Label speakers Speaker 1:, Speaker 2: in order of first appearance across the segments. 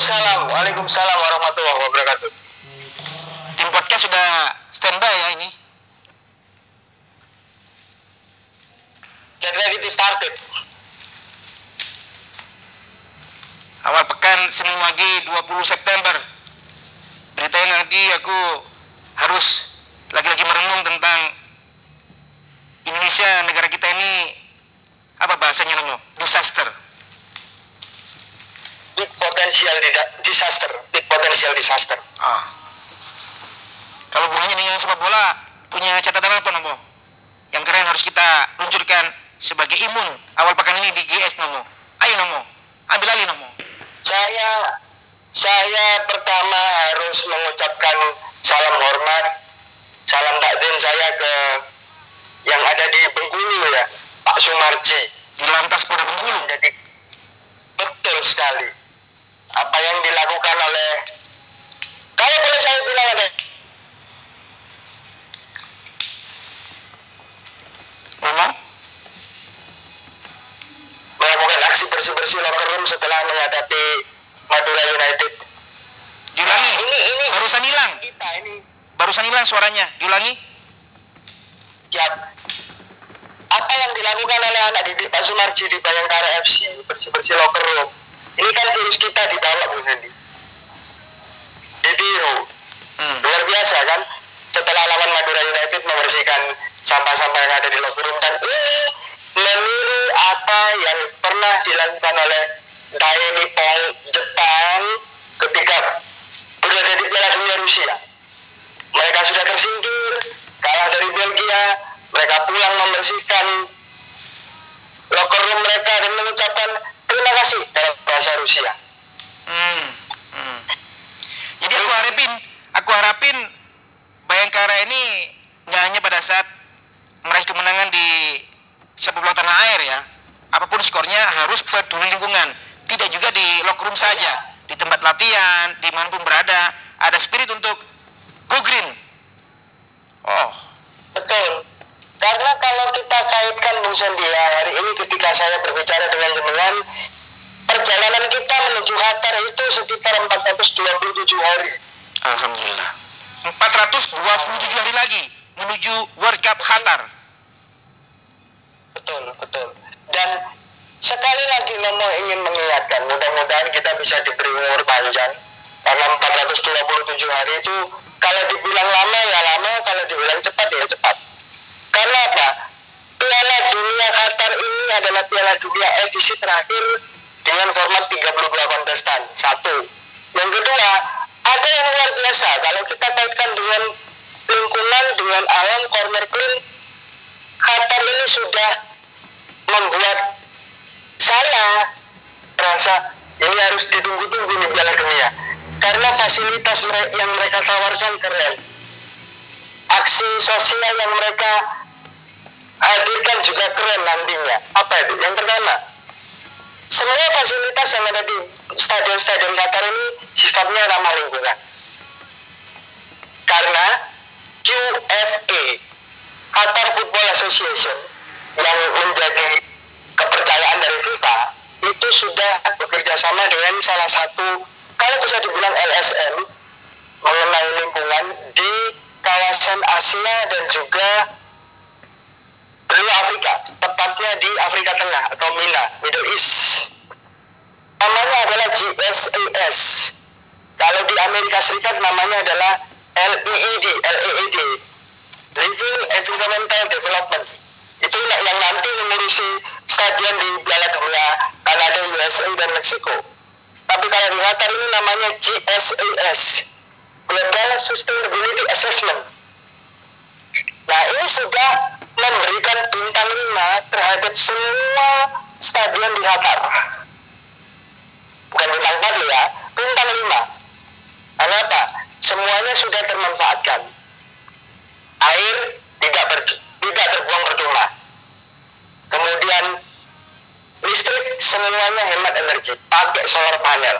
Speaker 1: Waalaikumsalam. Waalaikumsalam warahmatullahi wabarakatuh.
Speaker 2: Tim podcast sudah standby ya ini.
Speaker 1: Get ready to start it.
Speaker 2: Awal pekan Senin pagi 20 September. Beritanya nanti aku harus lagi-lagi merenung tentang Indonesia negara kita ini apa bahasanya namo disaster
Speaker 1: Big potential disaster. Big potential disaster.
Speaker 2: ah. Kalau bukannya dengan sepak bola punya catatan apa namo yang keren harus kita luncurkan sebagai imun awal pekan ini di GS namo ayo namo ambil alih namo
Speaker 1: Saya saya pertama harus mengucapkan salam hormat, salam takdim saya ke yang ada di Bengkulu ya, Pak Sumarji.
Speaker 2: di lantas Polda Bengkulu?
Speaker 1: Jadi betul sekali apa yang dilakukan oleh kalau boleh saya bilang ada
Speaker 2: ngomong
Speaker 1: melakukan aksi bersih-bersih locker room setelah menghadapi Madura United.
Speaker 2: diulangi.
Speaker 1: Ini ini
Speaker 2: barusan hilang.
Speaker 1: kita ini.
Speaker 2: Barusan hilang suaranya. Diulangi.
Speaker 1: Siap. Apa yang dilakukan oleh anak didik Pak Sumarji di Bayangkara FC bersih-bersih locker room. Ini kan virus kita dibawa Bu Sandy. Ditiru.
Speaker 2: hmm.
Speaker 1: Luar biasa kan? Setelah lawan Madura United membersihkan sampah-sampah yang ada di locker room dan ini meniru apa yang pernah dilakukan oleh Dai Nippon Jepang ketika berada di Piala Dunia Rusia. Mereka sudah tersingkir, kalah dari Belgia, mereka pulang membersihkan locker room mereka dan mengucapkan terima kasih dalam bahasa Rusia.
Speaker 2: Hmm. Hmm. Jadi aku harapin, aku harapin Bayangkara ini nggak hanya pada saat meraih kemenangan di sepak bola tanah air ya. Apa pun skornya harus peduli lingkungan. Tidak juga di locker room saja, di tempat latihan, di mana pun berada, ada spirit untuk go green. Oh,
Speaker 1: Betul. Karena kalau kita kaitkan Bung Sandy ya, hari ini ketika saya berbicara dengan jenengan, perjalanan kita menuju Qatar itu sekitar 427 hari.
Speaker 2: alhamdulillah. 427 hari lagi menuju World Cup Qatar.
Speaker 1: Betul, betul. Dan sekali lagi Nomo ingin mengingatkan, mudah-mudahan kita bisa diberi umur panjang. Karena 427 hari itu kalau dibilang lama ya lama, kalau dibilang cepat ya cepat. Karena apa? Piala Dunia Qatar ini adalah Piala Dunia edisi terakhir dengan format 32 kontestan. Satu. Yang kedua, ada yang luar biasa. Kalau kita kaitkan dengan lingkungan, dengan alam, corner clean, Qatar ini sudah membuat saya merasa ini harus ditunggu-tunggu di Piala Dunia karena fasilitas yang mereka tawarkan keren aksi sosial yang mereka hadirkan juga keren nantinya apa itu yang pertama semua fasilitas yang ada di stadion-stadion Qatar ini sifatnya ramah lingkungan. Karena QFA Qatar Football Association yang menjadi kepercayaan dari FIFA itu sudah bekerja sama dengan salah satu kalau bisa dibilang LSM mengenai lingkungan di kawasan Asia dan juga benua Afrika tepatnya di Afrika Tengah atau MENA Middle East namanya adalah GSAS kalau di Amerika Serikat namanya adalah LEED LEED Living Environmental Development itu yang nanti mengurusi stadion di Piala Dunia Kanada, USA dan Meksiko. Tapi kalau di ini namanya GSAS, Global Sustainability Assessment. Nah ini sudah memberikan bintang 5 terhadap semua stadion di Qatar. Bukan bintang 4 loh ya, bintang 5. Karena apa? Semuanya sudah termanfaatkan air tidak ber, tidak terbuang percuma. Kemudian listrik semuanya hemat energi, pakai solar panel.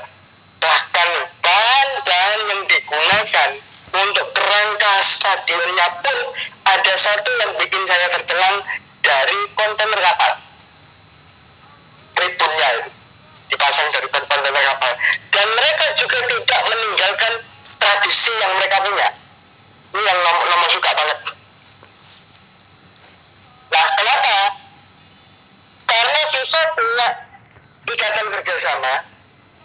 Speaker 1: Bahkan bahan-bahan yang digunakan untuk kerangka stadionnya pun ada satu yang bikin saya tercengang dari kontainer kapal. Tribunnya dipasang dari kontainer kapal. Dan dan mereka juga tidak meninggalkan tradisi yang mereka punya ini yang nomor, nomor suka banget nah kenapa karena FIFA punya ikatan kerjasama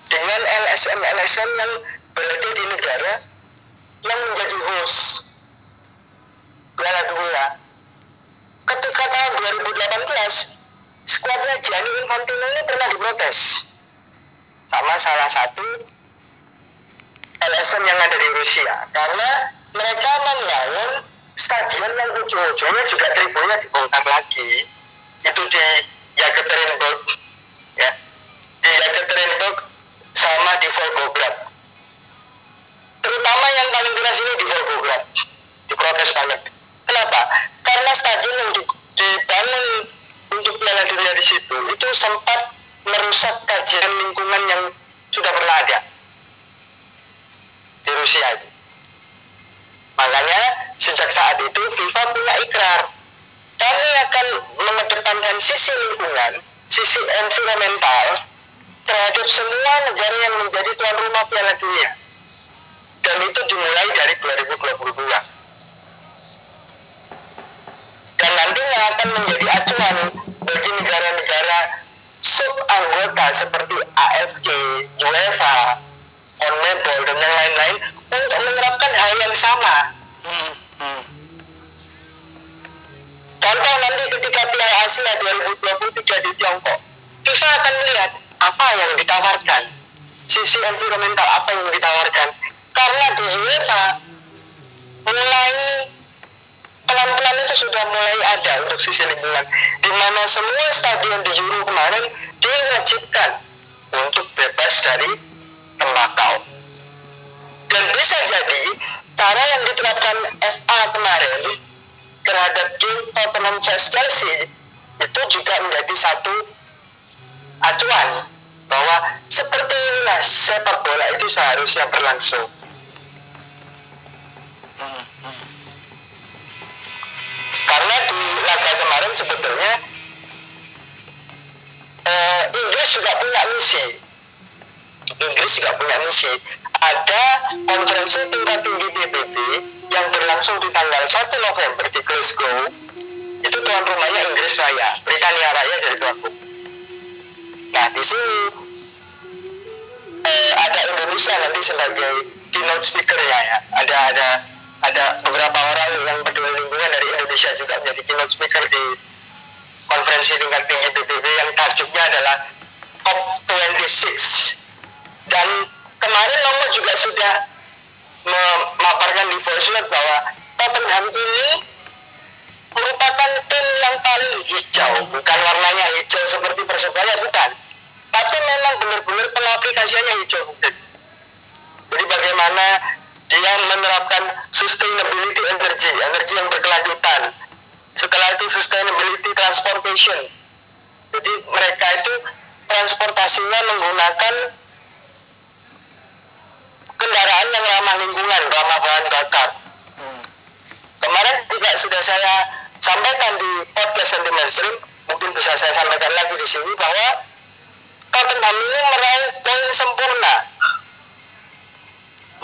Speaker 1: dengan LSM-LSM yang berada di negara yang menjadi host Piala Dunia. Ketika tahun 2018, skuadnya Gianni Infantino ini pernah diprotes sama salah satu LSM yang ada di Rusia. Karena mereka membangun stadion yang ujung-ujungnya juga tribunnya dibongkar lagi. Itu di Yekaterinburg ya. Di Yekaterinburg sama di Volgograd terutama yang paling keras ini di Volgograd diprotes banget. Kenapa? Karena stadion yang di- dibangun untuk Piala Dunia di situ itu sempat merusak kajian lingkungan yang sudah pernah ada. Di Rusia itu. Makanya sejak saat itu FIFA punya ikrar. Kami akan mengedepankan sisi lingkungan sisi environmental terhadap semua negara yang menjadi tuan rumah Piala Dunia dan itu dimulai dari 2022 dan nantinya akan menjadi acuan bagi negara-negara sub anggota seperti AFC, UEFA, CONMEBOL dan yang lain-lain untuk menerapkan hal yang sama. Contoh nanti ketika Piala Asia 2023 di Tiongkok, FIFA akan melihat apa yang ditawarkan, sisi environmental apa yang ditawarkan. Karena di UEFA mulai pelan-pelan itu sudah mulai ada untuk sisi lingkungan, di mana semua stadion di Euro kemarin diwajibkan untuk bebas dari tembakau. Dan bisa jadi cara yang diterapkan FA kemarin terhadap game Tottenham vs Chelsea itu juga menjadi satu acuan bahwa seperti inilah sepak bola itu seharusnya berlangsung. Karena di laga kemarin sebetulnya eh, Inggris juga punya misi. Inggris juga punya misi. Ada konferensi tingkat tinggi PBB yang berlangsung di tanggal 1 November di Glasgow. Itu tuan rumahnya Inggris Raya, Britania Raya jadi tuan rumah. Nah di sini eh, ada Indonesia nanti sebagai keynote speaker-nya ya. Ada ada ada beberapa orang yang peduli lingkungan dari Indonesia juga menjadi keynote speaker di konferensi tingkat tinggi PBB yang tajuknya adalah COP26 dan kemarin Nomo juga sudah memaparkan di voice note bahwa Tottenham ini merupakan tim yang paling hijau. Bukan warnanya hijau seperti persebaya bukan. Tapi memang benar-benar pengaplikasiannya hijau. Jadi bagaimana dia menerapkan sustainability energy, energi yang berkelanjutan. Setelah itu sustainability transportation. Jadi mereka itu transportasinya menggunakan kendaraan yang ramah lingkungan, ramah bahan bakar.
Speaker 2: Hmm.
Speaker 1: Kemarin juga sudah saya sampaikan di podcast yang mainstream, mungkin bisa saya sampaikan lagi di sini bahwa Tottenham ini meraih poin sempurna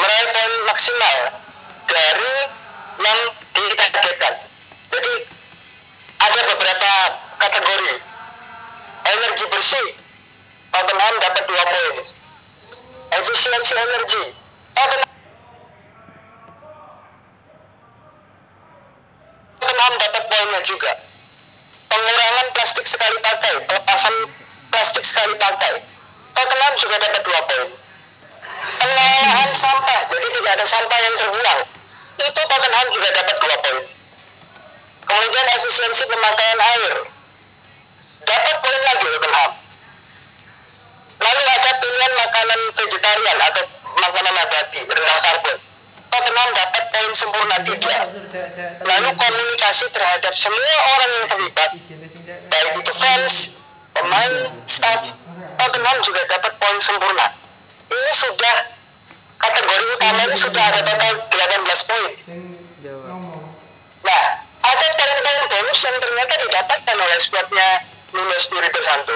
Speaker 1: meraih poin maksimal dari yang ditargetkan. Jadi ada beberapa kategori. Energi bersih Tottenham dapat dua poin. Efisiensi energi Tottenham dapat poinnya juga. Pengurangan plastik sekali pakai pelepasan plastik sekali pakai Tottenham juga dapat dua poin pengelolaan sampah jadi tidak ada sampah yang terbuang. Itu Tottenham juga dapat dua poin. Kemudian efisiensi pemakaian air. Dapat poin lagi Tottenham lalu ada pilihan makanan vegetarian atau makanan nabati rendah karbon. Tottenham dapat poin sempurna tiga. Lalu komunikasi terhadap semua orang yang terlibat baik itu fans pemain staff Tottenham juga dapat poin sempurna. Ini sudah kategori utama ini sudah ada total 18 poin. Nah, ada poin-poin bonus yang ternyata didapatkan oleh squadnya Nuno Espirito Santo.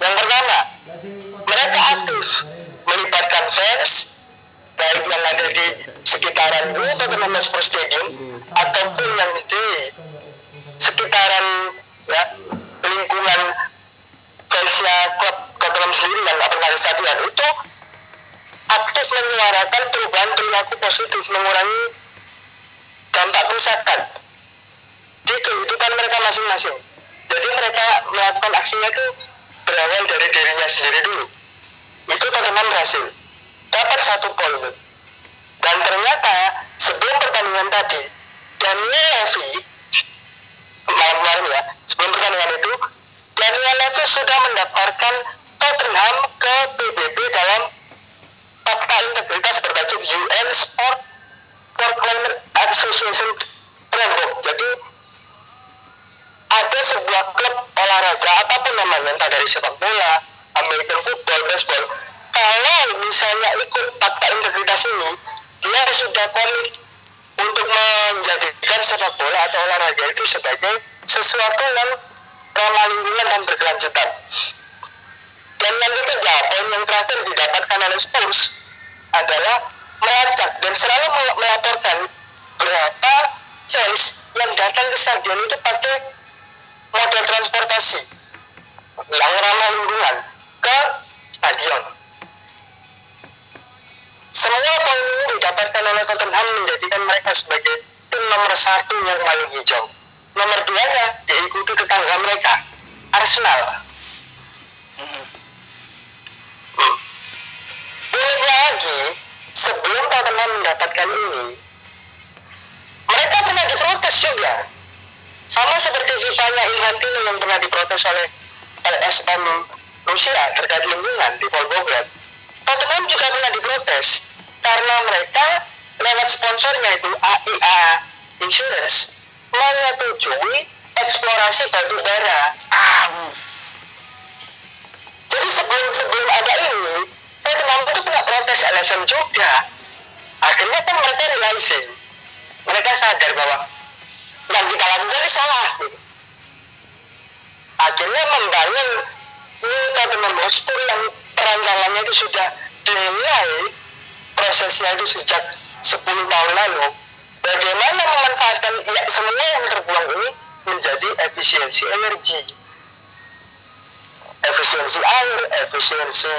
Speaker 1: Yang pertama, mereka aktif fans baik yang ada di sekitaran Blue Tottenham Hotspur Stadium ataupun yang di sekitaran ya lingkungan fansnya klub Tottenham sendiri yang nggak pernah ke stadion itu aktif menyuarakan perubahan perilaku positif mengurangi dampak kerusakan. Di kehidupan mereka masing-masing. Jadi mereka melakukan aksinya itu berawal dari dirinya sendiri dulu. Itu Tottenham berhasil. Dapat satu poin dan ternyata sebelum pertandingan tadi Daniel Levy malam kemarin ya sebelum pertandingan itu Daniel Levy sudah mendaftarkan Tottenham ke PBB dalam fakta UN Sport for Climate Association jadi ada sebuah klub olahraga apa pun namanya entah dari sepak bola American football, baseball kalau misalnya ikut fakta integritas ini dia sudah komit untuk menjadikan sepak bola atau olahraga itu sebagai sesuatu yang ramah lingkungan dan berkelanjutan. Dan yang ketiga poin yang terakhir didapatkan oleh Spurs adalah melacak dan selalu melaporkan berapa fans yang datang ke stadion itu pakai modal transportasi yang ramah lingkungan ke stadion. Semua poin ini didapatkan oleh Tottenham menjadikan mereka sebagai tim nomor satu yang paling hijau. Nomor dua nya diikuti tetangga mereka, Arsenal. Hmm. Unik lagi, sebelum Tottenham mendapatkan ini, mereka pernah diprotes juga. Sama seperti FIFA-nya Infantino yang pernah diprotes oleh LSM Rusia terkait lingkungan di Volgograd. Tottenham juga pernah diprotes karena mereka lewat sponsornya itu AIA Insurance menyetujui eksplorasi batu bara. Ah. Jadi sebelum sebelum ada ini, Tottenham itu pernah protes LSM juga. Akhirnya kan mereka realizing, mereka sadar bahwa yang kita lakukan ini salah. Akhirnya membangun Tottenham Hotspur yang perancangannya itu sudah dimulai prosesnya itu sejak 10 tahun lalu. Bagaimana memanfaatkan ya, semua yang terbuang ini menjadi efisiensi energi, efisiensi air, efisiensi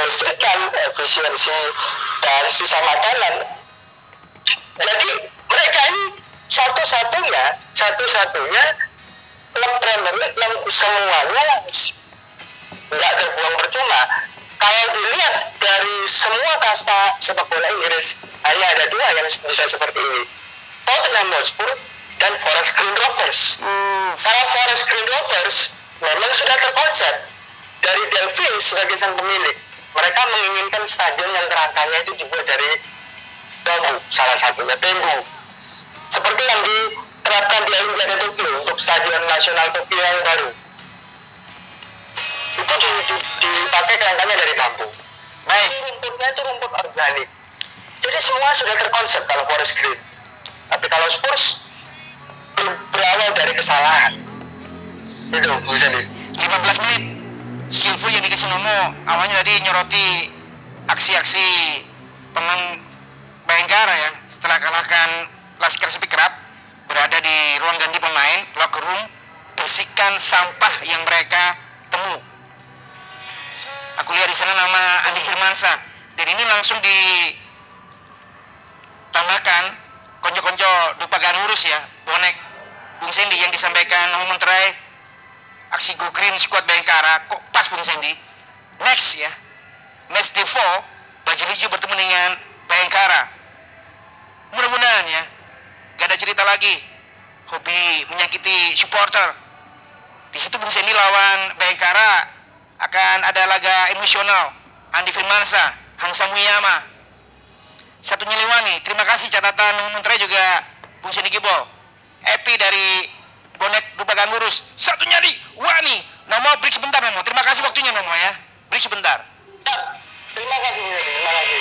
Speaker 1: kelistrikan, efisiensi dan sisa makanan. Jadi mereka ini satu-satunya, satu-satunya klub Premier League yang semuanya nggak terbuang percuma. Kalau dilihat dari semua kasta sepak bola Inggris, hanya ada dua yang bisa seperti ini. Tottenham Hotspur dan Forest Green Rovers. Hmm. Kalau Forest Green Rovers memang sudah terkonsep dari Delphine sebagai sang pemilik mereka menginginkan stadion yang kerangkanya itu dibuat dari bambu salah satunya bambu. Seperti yang diterapkan di Olimpiade Tokyo untuk stadion nasional Tokyo yang baru. Itu di, di, dipakai kerangkanya dari bambu. Baik. Rumputnya itu rumput organik. Jadi semua sudah terkonsep kalau Forest Green. Tapi kalau Spurs berawal dari kesalahan. Itu bisa nih
Speaker 2: 15 menit skillful yang dikasih Nomo. Awalnya tadi nyoroti aksi-aksi pengen Bayangkara ya. Setelah kalahkan Laskar Spikrap berada di ruang ganti pemain locker room bersihkan sampah yang mereka temu. Aku lihat di sana nama Andi Firmansa dan ini langsung ditambahkan konco-konco dupa ganurus ya bonek Bung Sendi yang disampaikan Nomo Menteri aksi Go Green squad Bayangkara kok Bung Sandy next ya. Match day 4 Baju Hijau bertemu dengan Bayangkara mudah-mudahan ya gak ada cerita lagi. Hobi menyakiti supporter. Di situ Bung Sandy lawan Bayangkara akan ada laga emosional. Andi Firmansa Hansa Muyama. Satu nyeliwani terima kasih catatan Menteri juga Bung Sandy Gibol Epi dari bonek lupa ngurus satu nyari wani Nomo break sebentar Nomo terima kasih waktunya Nomo ya. Break sebentar.
Speaker 1: Terima kasih terima kasih